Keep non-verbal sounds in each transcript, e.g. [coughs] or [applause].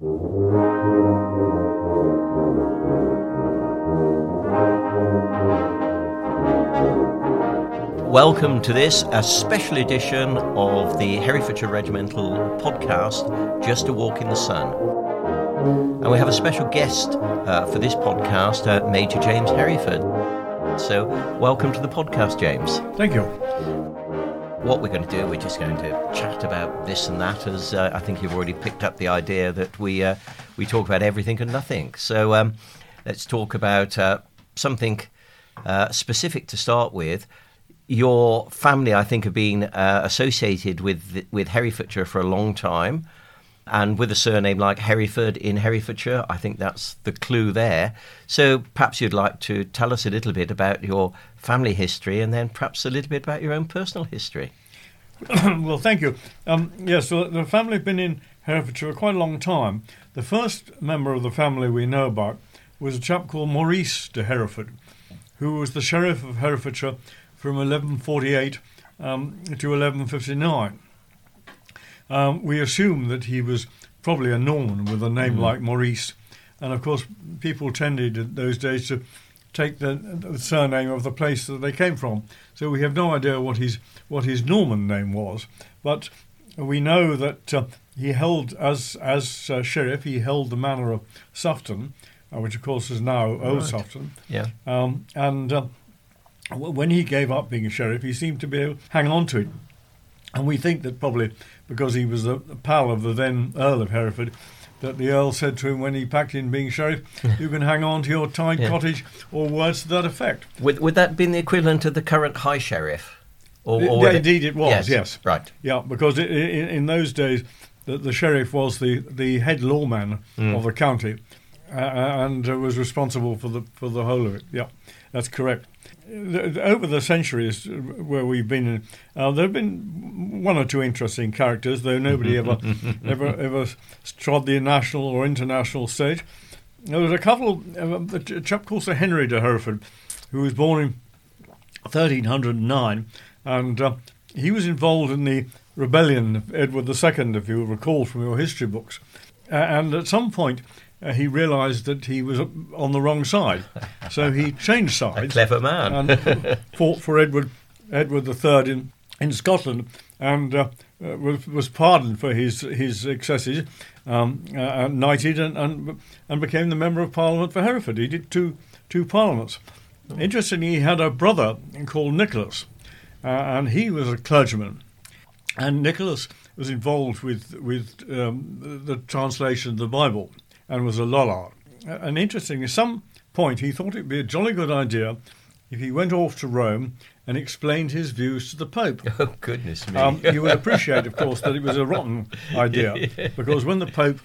Welcome to this, a special edition of the Herefordshire Regimental podcast, Just a Walk in the Sun. And we have a special guest uh, for this podcast, uh, Major James Hereford. So, welcome to the podcast, James. Thank you. What we're going to do, we're just going to chat about this and that, as uh, I think you've already picked up the idea that we uh, we talk about everything and nothing. So, um, let's talk about uh, something uh, specific to start with your family, I think, have been uh, associated with with Herefordshire for a long time, and with a surname like Hereford in Herefordshire, I think that's the clue there. So perhaps you'd like to tell us a little bit about your family history, and then perhaps a little bit about your own personal history. [coughs] well, thank you. Um, yes, the family have been in Herefordshire quite a long time. The first member of the family we know about was a chap called Maurice de Hereford, who was the sheriff of Herefordshire from 1148 um, to 1159. Um, we assume that he was probably a Norman with a name mm. like Maurice, and of course, people tended in those days to take the, the, surname of the place that they came from. So we have no idea what his what his Norman name was, but we know that uh, he held as as uh, sheriff he held the manor of Sufton, uh, which of course is now Old right. Sufton. Yeah, um, and uh, when he gave up being a sheriff, he seemed to be able to hang on to it. And we think that probably because he was a pal of the then Earl of Hereford, that the Earl said to him when he packed in being sheriff, [laughs] you can hang on to your tied yeah. cottage, or words to that effect. Would, would that be the equivalent of the current High Sheriff? Or, or yeah, indeed it was, yes. yes. Right. Yeah, because it, in, in, those days, the, the, sheriff was the, the head lawman mm. of the county uh, and uh, was responsible for the, for the whole of it. Yeah, that's correct over the centuries where we've been, uh, there have been one or two interesting characters, though nobody ever, [laughs] ever, ever trod the national or international stage. There was a couple, a chap called Sir Henry de Hereford, who was born in 1309, and uh, he was involved in the rebellion of Edward II, if you recall from your history books. Uh, and at some point, uh, he realised that he was on the wrong side, so he [laughs] changed sides. A clever man. and [laughs] fought for Edward Edward III in in Scotland, and uh, uh, was, was pardoned for his his excesses, um, uh, knighted, and, and and became the member of Parliament for Hereford. He did two two parliaments. Interestingly, he had a brother called Nicholas, uh, and he was a clergyman, and Nicholas was involved with with um, the translation of the Bible and was a Lollard. And interesting, at some point he thought it would be a jolly good idea if he went off to Rome and explained his views to the Pope. [laughs] Oh, goodness me. Um, you would appreciate, of course, that it was a rotten [laughs] idea, because when the Pope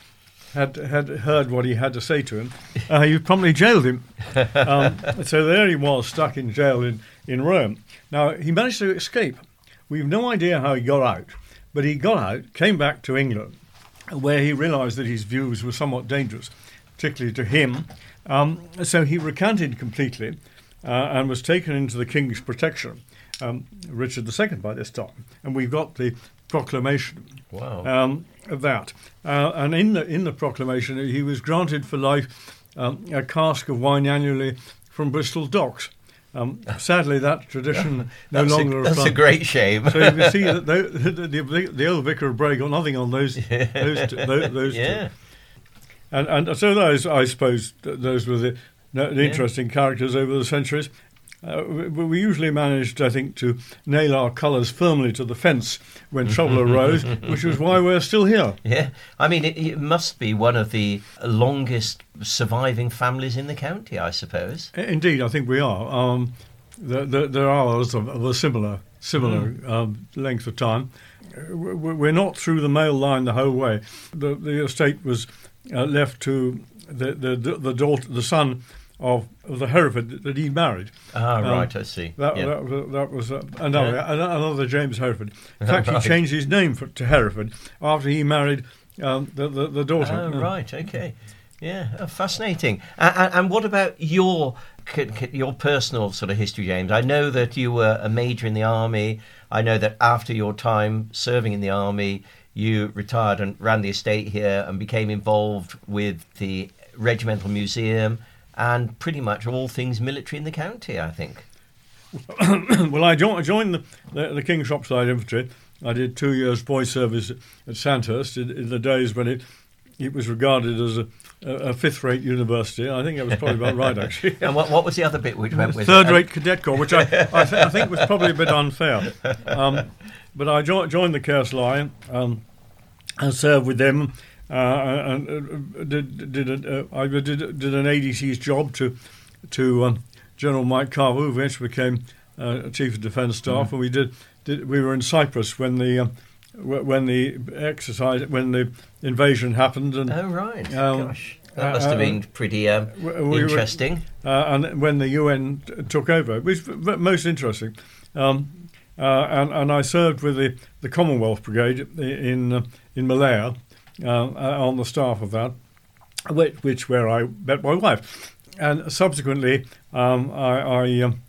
had, had heard what he had to say to him, uh, he promptly jailed him. [laughs] Um, so there he was, stuck in jail in, in Rome. Now, he managed to escape. We've no idea how he got out, but he got out, came back to England, where he realised that his views were somewhat dangerous, particularly to him. Um, so he recanted completely uh, and was taken into the king's protection, um, Richard II by this time. And we've got the proclamation wow. um, of that. Uh, and in the, in the proclamation, he was granted for life um, a cask of wine annually from Bristol docks. Um, sadly, that tradition no longer. A, that's applies. a great shame. so you can see that the, the, the, the, old vicar of Bray got nothing on those [laughs] yeah. those, two, those, those yeah. two. And and so those, I suppose, those were the, the interesting characters over the centuries. Uh, we, we, usually managed, I think, to nail our colours firmly to the fence when trouble [laughs] arose, which was why we're still here. Yeah, I mean, it, it, must be one of the longest surviving families in the county, I suppose. Indeed, I think we are. Um, there, there, there, are others of, a similar similar mm. um, length of time. We're not through the male line the whole way. The, the estate was uh, left to the, the the daughter, the son of, of the Hereford that he married. Ah, um, right, I see. That, yeah. that, that, was uh, another, yeah. another James Hereford. [laughs] In fact, right. he changed his name for, to Hereford after he married um, the, the, the, daughter. Oh, right, okay. Yeah, oh, fascinating. And, and, what about your your personal sort of history, James? I know that you were a major in the army. I know that after your time serving in the army, you retired and ran the estate here and became involved with the regimental museum and pretty much all things military in the county. I think. [coughs] well, I joined, I joined the, the, the King's Shropshire Infantry. I did two years boy service at Sandhurst in, in the days when it it was regarded as a, a fifth-rate university. I think that was probably about right, actually. [laughs] and what, what was the other bit which went with third-rate cadet corps, which I, I, th- I, think was probably a bit unfair. Um, but I jo- joined the KSLI um, and served with them. Uh, and uh, did did a, uh, I did did an ADC's job to to um, General Mike Carver, who eventually became uh, Chief of Defence Staff, mm. and we did, did we were in Cyprus when the um, when the exercise when the invasion happened. And, oh right, um, gosh, that must have uh, been pretty um, we interesting. Were, uh, and when the UN t- took over, it was most interesting. Um, uh, and, and I served with the, the Commonwealth Brigade in uh, in Malaya uh, on the staff of that, which, which, where I met my wife, and subsequently um, I, I um,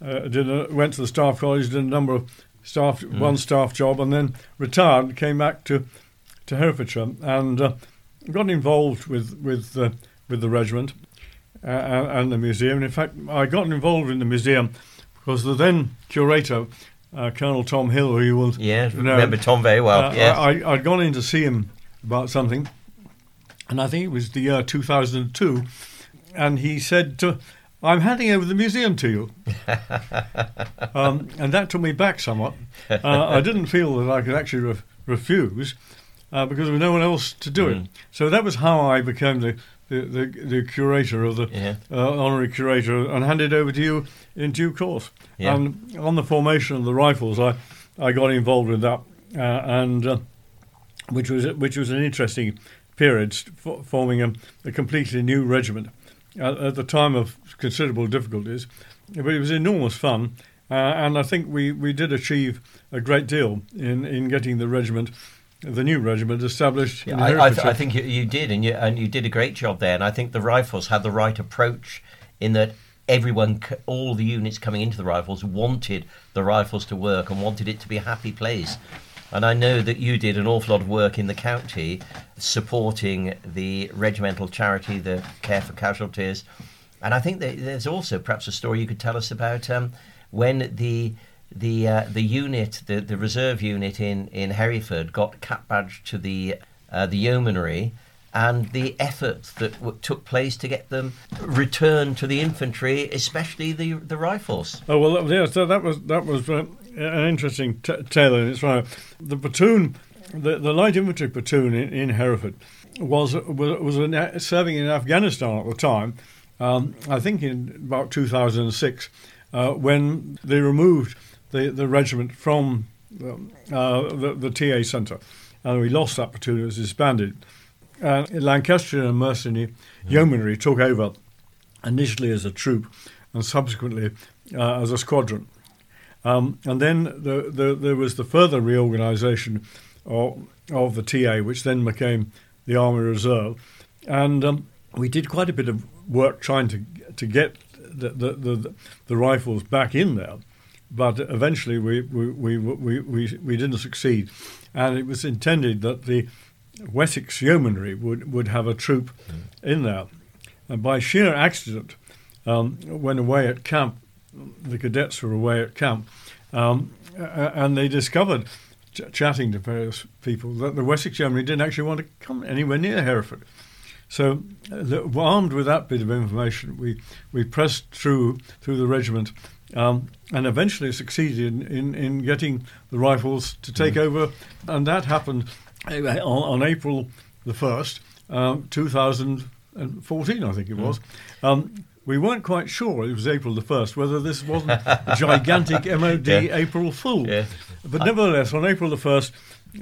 did a, went to the staff college, did a number of staff mm. one staff job, and then retired. Came back to to Herefordshire and uh, got involved with with uh, with the regiment uh, and the museum. And in fact, I got involved in the museum because the then curator. Uh, Colonel Tom Hill, who you will yeah, know, remember Tom very well. Uh, yes. I, I'd gone in to see him about something, and I think it was the year 2002, and he said, to, I'm handing over the museum to you. [laughs] um, and that took me back somewhat. Uh, I didn't feel that I could actually re- refuse uh, because there was no one else to do mm. it. So that was how I became the, the, the, the curator of the yeah. uh, honorary curator and handed over to you in due course. Yeah. And on the formation of the rifles, I, I got involved with that, uh, and uh, which was which was an interesting period, forming a, a completely new regiment at, at, the time of considerable difficulties, but it was enormous fun. Uh, and I think we, we did achieve a great deal in, in getting the regiment, the new regiment, established. Yeah, I, I, th- I, think you, you, did, and you, and you did a great job there. And I think the Rifles had the right approach in that everyone, all the units coming into the Rifles, wanted the Rifles to work and wanted it to be a happy place. And I know that you did an awful lot of work in the county supporting the regimental charity, the Care for Casualties. And I think there's also perhaps a story you could tell us about um, when the the uh, the unit, the, the reserve unit in, in Hereford, got cap badge to the uh, the yeomanry, and the effort that w- took place to get them returned to the infantry, especially the the rifles. Oh well, yeah. So that was that was uh, an interesting t- tale in its right. The platoon, the, the light infantry platoon in, in Hereford, was was, was in, serving in Afghanistan at the time. Um, I think in about 2006, uh, when they removed the, the regiment from um, uh, the, the TA centre, and we lost that platoon. It was disbanded. Uh, Lancastrian Mercian mm. Yeomanry took over initially as a troop and subsequently uh, as a squadron. Um, and then the, the, there was the further reorganisation of, of the TA, which then became the Army Reserve. And um, we did quite a bit of work trying to, to get the, the, the, the rifles back in there. But eventually we, we, we, we, we, we didn't succeed. And it was intended that the Wessex Yeomanry would, would have a troop mm. in there. And by sheer accident, um, when away at camp, the cadets were away at camp, um, and they discovered, ch- chatting to various people, that the Wessex Yeomanry didn't actually want to come anywhere near Hereford. So, uh, armed with that bit of information, we, we pressed through through the regiment um, and eventually succeeded in, in, in, getting the rifles to take mm. over. And that happened uh, on, on April the 1st, um, 2014, I think it was. Mm. Um, we weren't quite sure, it was April the 1st, whether this wasn't a [laughs] gigantic MOD yeah. April Fool. Yeah. But nevertheless, on April the 1st,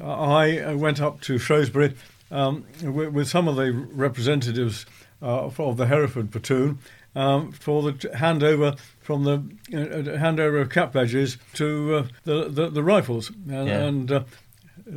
I uh, went up to Shrewsbury um, with, with, some of the representatives uh, of the Hereford platoon um, for the handover from the uh, handover of cap badges to uh, the, the, the rifles, and yeah. and, uh,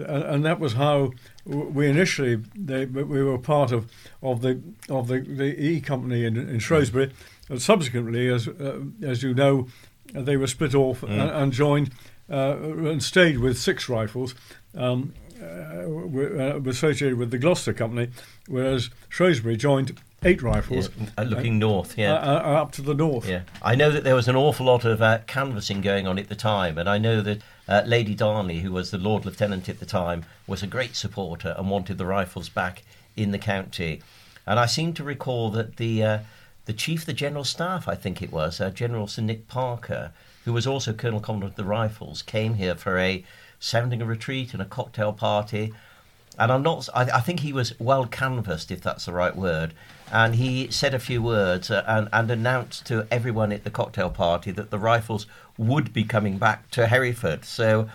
and, that was how we initially they, we were part of, of the of the, the E company in, in Shrewsbury, and subsequently, as uh, as you know, they were split off mm. and, and, joined uh, and stayed with six rifles. Um, uh, were, uh, associated with the Gloucester Company, whereas Shrewsbury joined eight rifles. Yes, uh, looking north, yeah. Uh, uh, up to the north. Yeah. I know that there was an awful lot of uh, canvassing going on at the time, and I know that uh, Lady Darnley, who was the Lord Lieutenant at the time, was a great supporter and wanted the rifles back in the county. And I seem to recall that the uh, the chief of the general staff, I think it was, uh, General Sir Nick Parker, who was also Colonel Commandant of the Rifles, came here for a sounding a retreat and a cocktail party. And I'm not. I, I think he was well canvassed, if that's the right word. And he said a few words uh, and, and announced to everyone at the cocktail party that the rifles would be coming back to Hereford. So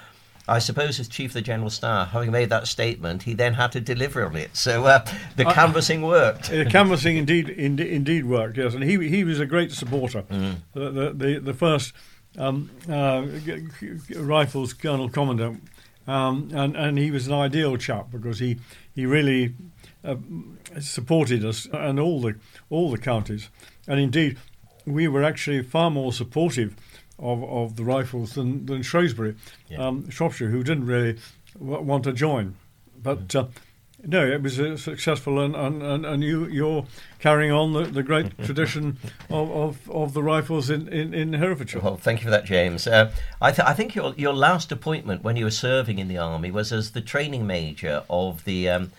I suppose as Chief of the General Staff, having made that statement, he then had to deliver on it. So uh, the Uh, canvassing worked. Uh, canvassing indeed, indeed indeed worked. Yes, and he he was a great supporter. Mm. The, the the the first um, uh, rifles colonel commandant, um, and and he was an ideal chap because he he really uh, supported us and all the all the counties, and indeed we were actually far more supportive of, of the rifles than than Shrewsbury, Yeah. um, Shropshire, who didn't really w- want to join, but. Uh, no, it was uh, successful, and, and, and, you, you're carrying on the, the great [laughs] tradition of, of, of the rifles in, in, in Herefordshire. Well, thank you for that, James. Uh, I, th- I think your your last appointment when you were serving in the army was as the training major of the, um,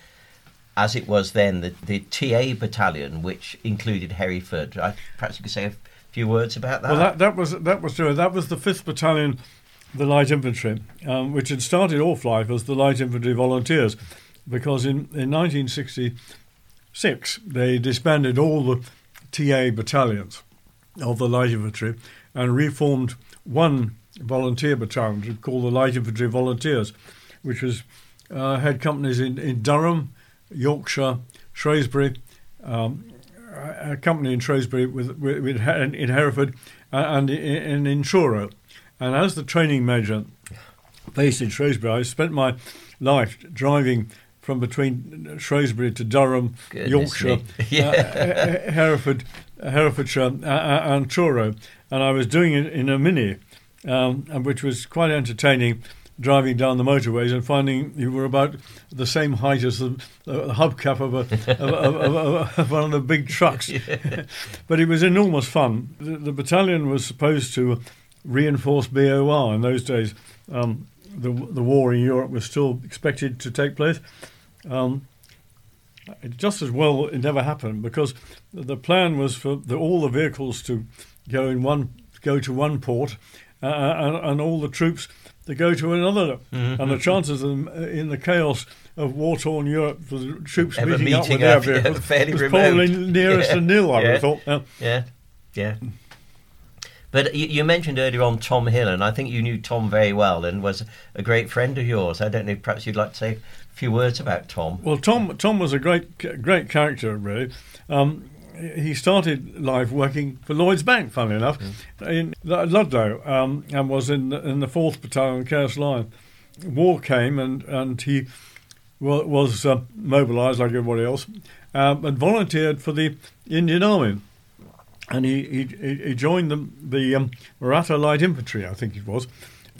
as it was then, the, the TA battalion, which included Hereford. I, perhaps you could say a few words about that. Well, that, that was that was true. That was the fifth battalion, the light infantry, um, which had started off life as the light infantry volunteers, because in, in 1966 they disbanded all the TA battalions of the light infantry and reformed one volunteer battalion called the Light Infantry Volunteers, which was uh, had companies in, in Durham, Yorkshire, Shrewsbury, um, a company in Shrewsbury with, with, with in Hereford and in, in, in Truro. And as the training major based in Shrewsbury, I spent my life driving from between Shrewsbury to Durham, Goodness Yorkshire, uh, Yeah. uh, Hereford, Herefordshire, uh, uh, and Truro. And I was doing it in a Mini, um, and which was quite entertaining. Driving down the motorways and finding you were about the same height as the, the hubcap of, a, of, of, of, of, of one of the big trucks. [laughs] [laughs] but it was enormous fun. The, the battalion was supposed to reinforce BAOR in those days. Um, the the war in Europe was still expected to take place. Um, it just as well it never happened because the plan was for the, all the vehicles to go in one go to one port uh, and, and all the troops to go to another. And the chances of them, uh, in the chaos of war-torn Europe for the troops Ever meeting, up meeting with their up, [laughs] yeah, vehicles fairly was remote. probably nearest Yeah. to nil. I would have thought. Uh, Yeah, yeah. But you, you mentioned earlier on Tom Hill, and I think you knew Tom very well and was a great friend of yours. I don't know, perhaps you'd like to say a few words about Tom. Well, Tom Tom was a great great character, really. Um, he started life working for Lloyd's Bank, funnily enough, in Ludlow, um, and was in the, in the fourth battalion, KSLI. War came, and and he wa- was uh, mobilised like everybody else, um, and volunteered for the Indian Army. And he, he, he joined the, the um, Maratha Light Infantry, I think it was,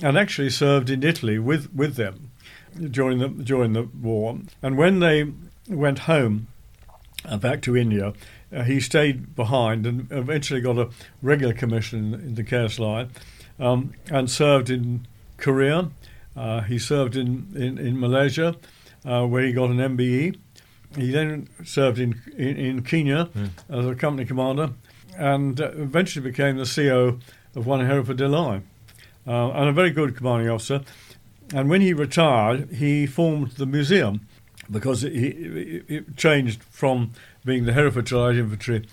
and actually served in Italy with, with them during the during the war. And when they went home uh, back to India, uh, he stayed behind and eventually got a regular commission in, in the KSLI, um, and served in Korea. Uh, he served in in, in Malaysia, uh, where he got an MBE. He then served in in, in Kenya as a company commander, and eventually became the CO of one Hereford Line, uh, and a very good commanding officer. And when he retired, he formed the museum because it, it, it changed from being the Herefordshire Light Infantry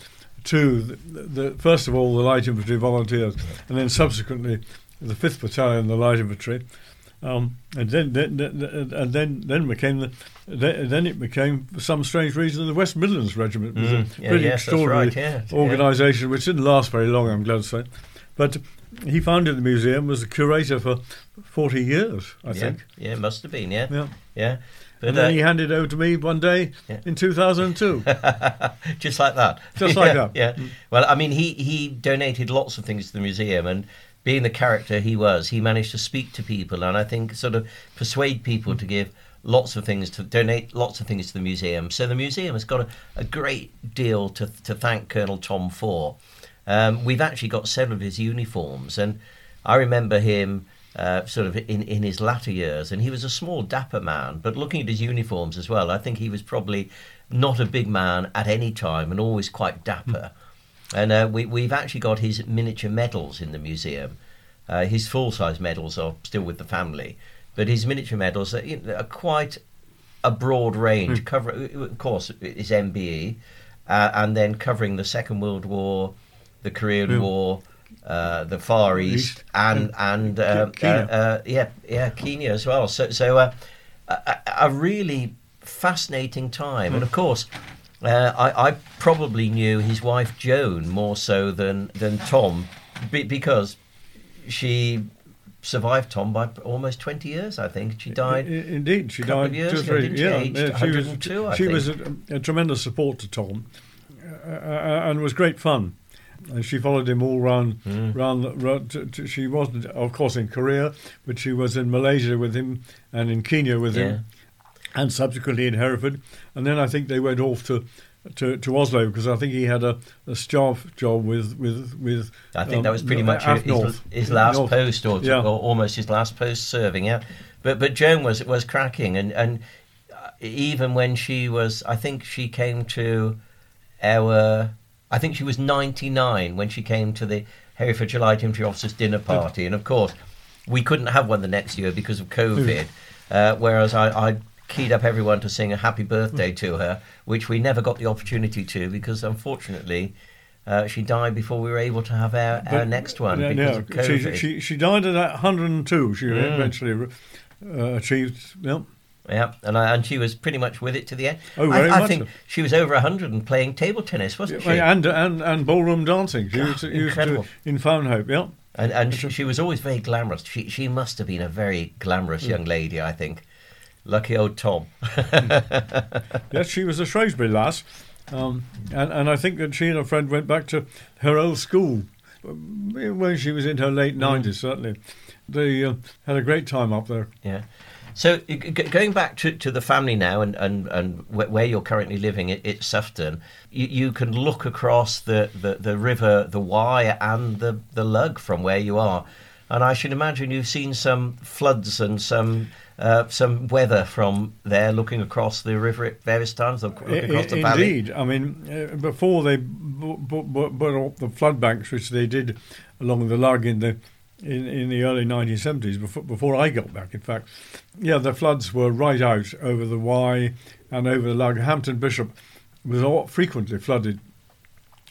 to the, the first of all the Light Infantry Volunteers, and then subsequently the Fifth Battalion, the Light Infantry, um, and then, then, then and then then became the then, it became for some strange reason the West Midlands Regiment. Was Mm, a yeah, pretty yes, extraordinary right, yeah, yeah. organisation which didn't last very long. I'm glad to say, but he founded the museum, was the curator for forty years, I yeah, think. yeah, it must have been, yeah, Yeah. yeah. But And then uh, he handed it over to me one day Yeah. in 2002. [laughs] just like that. Just like [laughs] Yeah, that. Yeah. Well, I mean, he he donated lots of things to the museum, and being the character he was, he managed to speak to people, and I think sort of persuade people to give lots of things to donate lots of things to the museum. So the museum has got a, a great deal to to thank Colonel Tom for. Um, we've actually got several of his uniforms, and I remember him. Uh, sort of in, in his latter years, and he was a small, dapper man. But looking at his uniforms as well, I think he was probably not a big man at any time and always quite dapper. And uh, we, we've actually got his miniature medals in the museum. Uh, his full size medals are still with the family, but his miniature medals are, you know, are quite a broad range. Mm. Cover, of course, is MBE, uh, and then covering the Second World War, the Korean Yeah. War, uh, the Far East, East, and and uh, Kenya. uh, uh, yeah, yeah, Kenya as well. So so uh, a, a a really fascinating time, and of course. Uh, I, I probably knew his wife Joan more so than than Tom, be, because she survived Tom by almost twenty years. I think she died. Indeed, she died two or three. she? yeah, yeah, she was. 102, I she think. was a, a tremendous support to Tom, uh, uh, and was great fun. And she followed him all round. Mm. round, round to, to, she wasn't, of course, in Korea, but she was in Malaysia with him and in Kenya with Yeah. him, and subsequently in Hereford. And then I think they went off to. To, to Oslo because I think he had a, a staff job with with with. I think um, that was pretty uh, much his, North. his last North. post, or, Yeah. or almost his last post serving. Yeah, but but Joan was was cracking, and and uh, even when she was, I think she came to our, I think she was ninety nine when she came to the Herefordshire Light Infantry Officers dinner party, and of course we couldn't have one the next year because of COVID. Uh, whereas I, I keyed up everyone to sing a happy birthday to her, which we never got the opportunity to because unfortunately. Uh, she died before we were able to have our, our But- next one yeah, because yeah, of COVID. She, she, she died at 102. She Mm. eventually uh, achieved. Yeah. yeah, and I, and she was pretty much with it to the end. Oh, I, very I much think so. she was over hundred and playing table tennis, wasn't she? And, and and ballroom dancing. She God, used, to, used to incredible. in Fownhope. Yeah. And and she, she was always very glamorous. She she must have been a very glamorous Mm. young lady, I think. Lucky old Tom. [laughs] Yes, she was a Shrewsbury lass, um, and and I think that she and her friend went back to her old school when she was in her late Mm. nineties. Certainly, they uh, had a great time up there. Yeah. So g- going back to, to the family now and, and, and where you're currently living at, at Sufton, you, you can look across the, the, the river, the Wye and the, the Lug from where you are. And I should imagine you've seen some floods and some uh, some weather from there looking across the river at various times, looking across the I- valley. Indeed, I mean, uh, before they bu- bu- put up the flood banks, which they did along the Lug in the in, in the early 1970s, before, before I got back, in fact, yeah, the floods were right out over the Wye and over the Lug. Hampton Bishop was all, frequently flooded,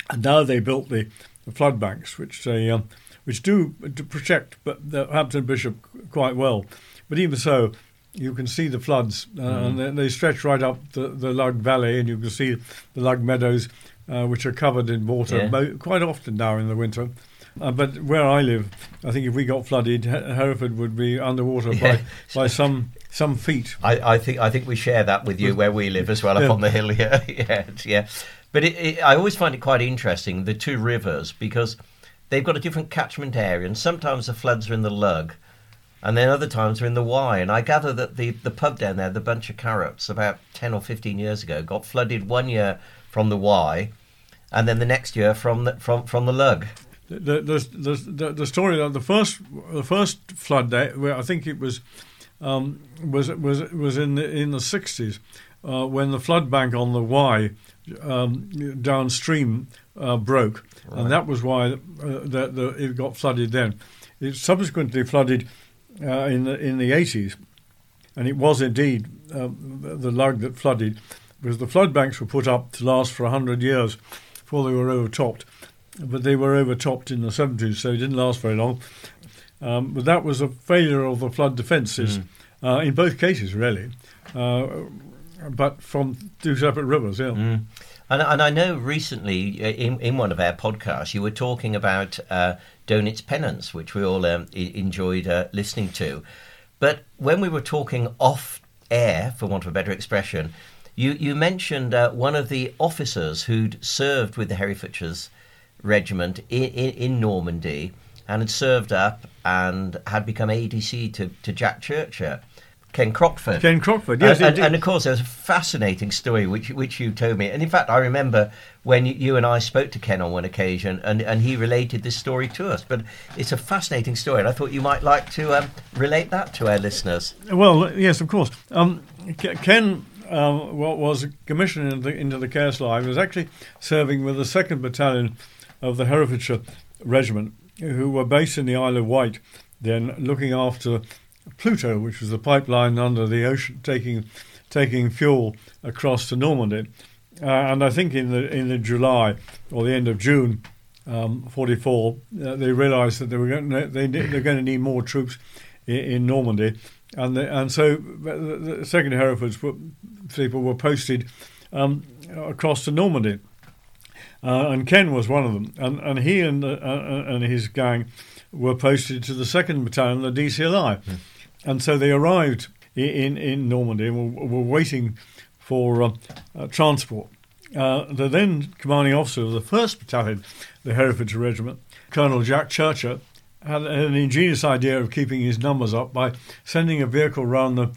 and now they built the, the flood banks, which they um, which do to protect but the Hampton Bishop quite well. But even so, you can see the floods, uh, and they, they stretch right up the, the Lug Valley, and you can see the Lug Meadows, uh, which are covered in water Yeah. mo- quite often now in the winter. Uh, but where I live, I think if we got flooded, He- Hereford would be underwater Yeah. by, [laughs] by some some feet. I, I think I think we share that with you where we live as well up Yeah. on the hill [laughs] here. yeah, yeah. But it, it, I always find it quite interesting the two rivers because they've got a different catchment area, and sometimes the floods are in the Lug, and then other times they're in the Wye. And I gather that the the pub down there, the Bunch of Carrots, about ten or fifteen years ago, got flooded one year from the Wye, and then the next year from the from from the Lug. The, the, the, the, story that the first the first flood day, where I think it was um, was was was in the in the sixties uh, when the flood bank on the Wye um, downstream uh, broke, Right. and that was why uh, the, the, it got flooded. Then it subsequently flooded uh, in the in the eighties, and it was indeed um, the, lug that flooded, because the flood banks were put up to last for hundred years before they were overtopped but they were overtopped in the 70s, so it didn't last very long. Um, but that was a failure of the flood defences uh, in both cases, really. Uh, but from two separate rivers, yeah. Mm. And, and I know recently uh, in, in one of our podcasts you were talking about uh, Donit's Penance, which we all um, I- enjoyed uh, listening to. But when we were talking off air, for want of a better expression, you, you mentioned uh, one of the officers who'd served with the Herefordshires Regiment in, in, in Normandy and had served up and had become ADC to, to Jack Churcher. Ken Crockford. Ken Crockford, yes, and, and, and of course, there's a fascinating story which which you told me. And in fact, I remember when you, you and I spoke to Ken on one occasion, and, and he related this story to us. But it's a fascinating story, and I thought you might like to um, relate that to our listeners. Well, yes, of course. Um, Ken uh, was commissioned into the, into the. He was actually serving with the 2nd Battalion of the Herefordshire Regiment, who were based in the Isle of Wight, then looking after Pluto, which was the pipeline under the ocean, taking taking fuel across to Normandy. Uh, and I think in the in the July or the end of June, um, 44, uh, they realised that they were going they they're going to need more troops in, in Normandy, and the, and so the, Second Herefords were, people were posted um, across to Normandy. Uh, and Ken was one of them, and and he and uh, and his gang were posted to the second battalion, the DCLI, and so they arrived in in Normandy and were, were waiting for uh, uh, transport. Uh, the then commanding officer of the first battalion, the Herefordshire Regiment, Colonel Jack Churcher, had an ingenious idea of keeping his numbers up by sending a vehicle round the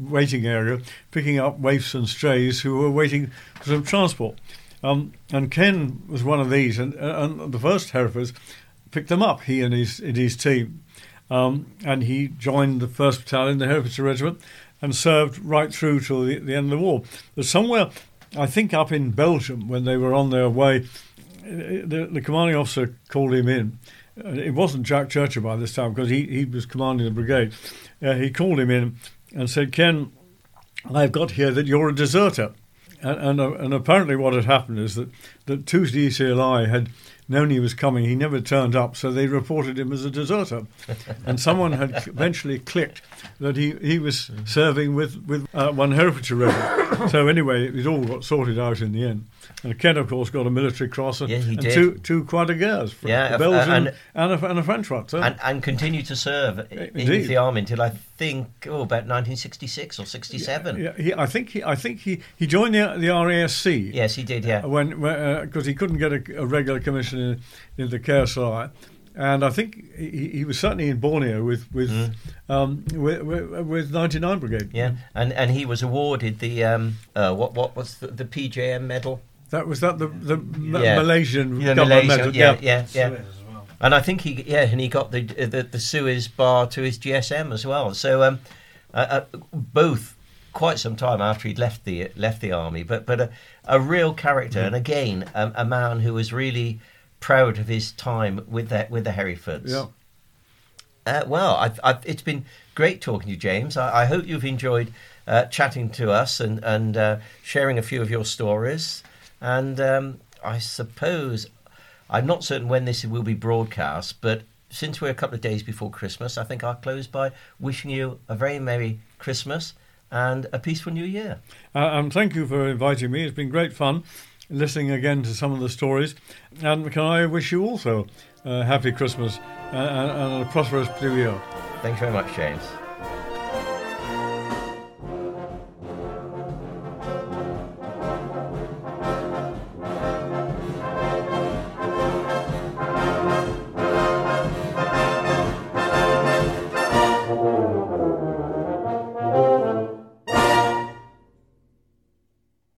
waiting area, picking up waifs and strays who were waiting for some transport. Um, and Ken was one of these, and, and the first Herefords picked them up, he and his, and his team. Um, and he joined the 1st Battalion, the Herefordshire Regiment, and served right through till the, the end of the war. But somewhere, I think up in Belgium, when they were on their way, the, the commanding officer called him in. It wasn't Jack Churcher by this time because he, he was commanding the brigade. Uh, he called him in and said, Ken, I've got here that you're a deserter. And, and, uh, and apparently, what had happened is that, that two DCLI had known he was coming. He never turned up, so they reported him as a deserter. and someone had eventually clicked that he, he was serving with, with uh, one Herefordshire regiment. so, anyway, it all got sorted out in the end. And Ken, of course, got a military cross and, Yeah, and two, two Croix de Guerres, fr- Yeah, a uh, Belgian and- and, a, and a French one. And, and continued to serve i- in Indeed. the army until I think oh about 1966 or 67. yeah, he, I think he, I think he, he joined the, the RASC. Yes, he did. Yeah, when because he couldn't get a, a regular commission in, in the KSI. And I think he, he was certainly in Borneo with with um, with, with, with 99 Brigade. yeah, and and he was awarded the um uh, what what was the, the PJM medal? That was that the the Yeah. Malaysian Yeah, government Malaysia, medal. yeah, yeah, yeah. Suez as well. And I think he, yeah, and he got the the, the Suez bar to his GSM as well. So um, uh, uh, both quite some time after he'd left the left the army, but but a, a real character, and again a, a man who was really proud of his time with the with the Herefords. Yeah. Uh, well, I've, I've, it's been great talking to you, James. I, I hope you've enjoyed uh, chatting to us and and uh, sharing a few of your stories. And um, I suppose I'm not certain when this will be broadcast, but since we're a couple of days before Christmas, I think I'll close by wishing you a very merry Christmas and a peaceful New Year. Uh, and thank you for inviting me. It's been great fun listening again to some of the stories. And can I wish you also a happy Christmas and, and and a prosperous new year? Thanks very much, James.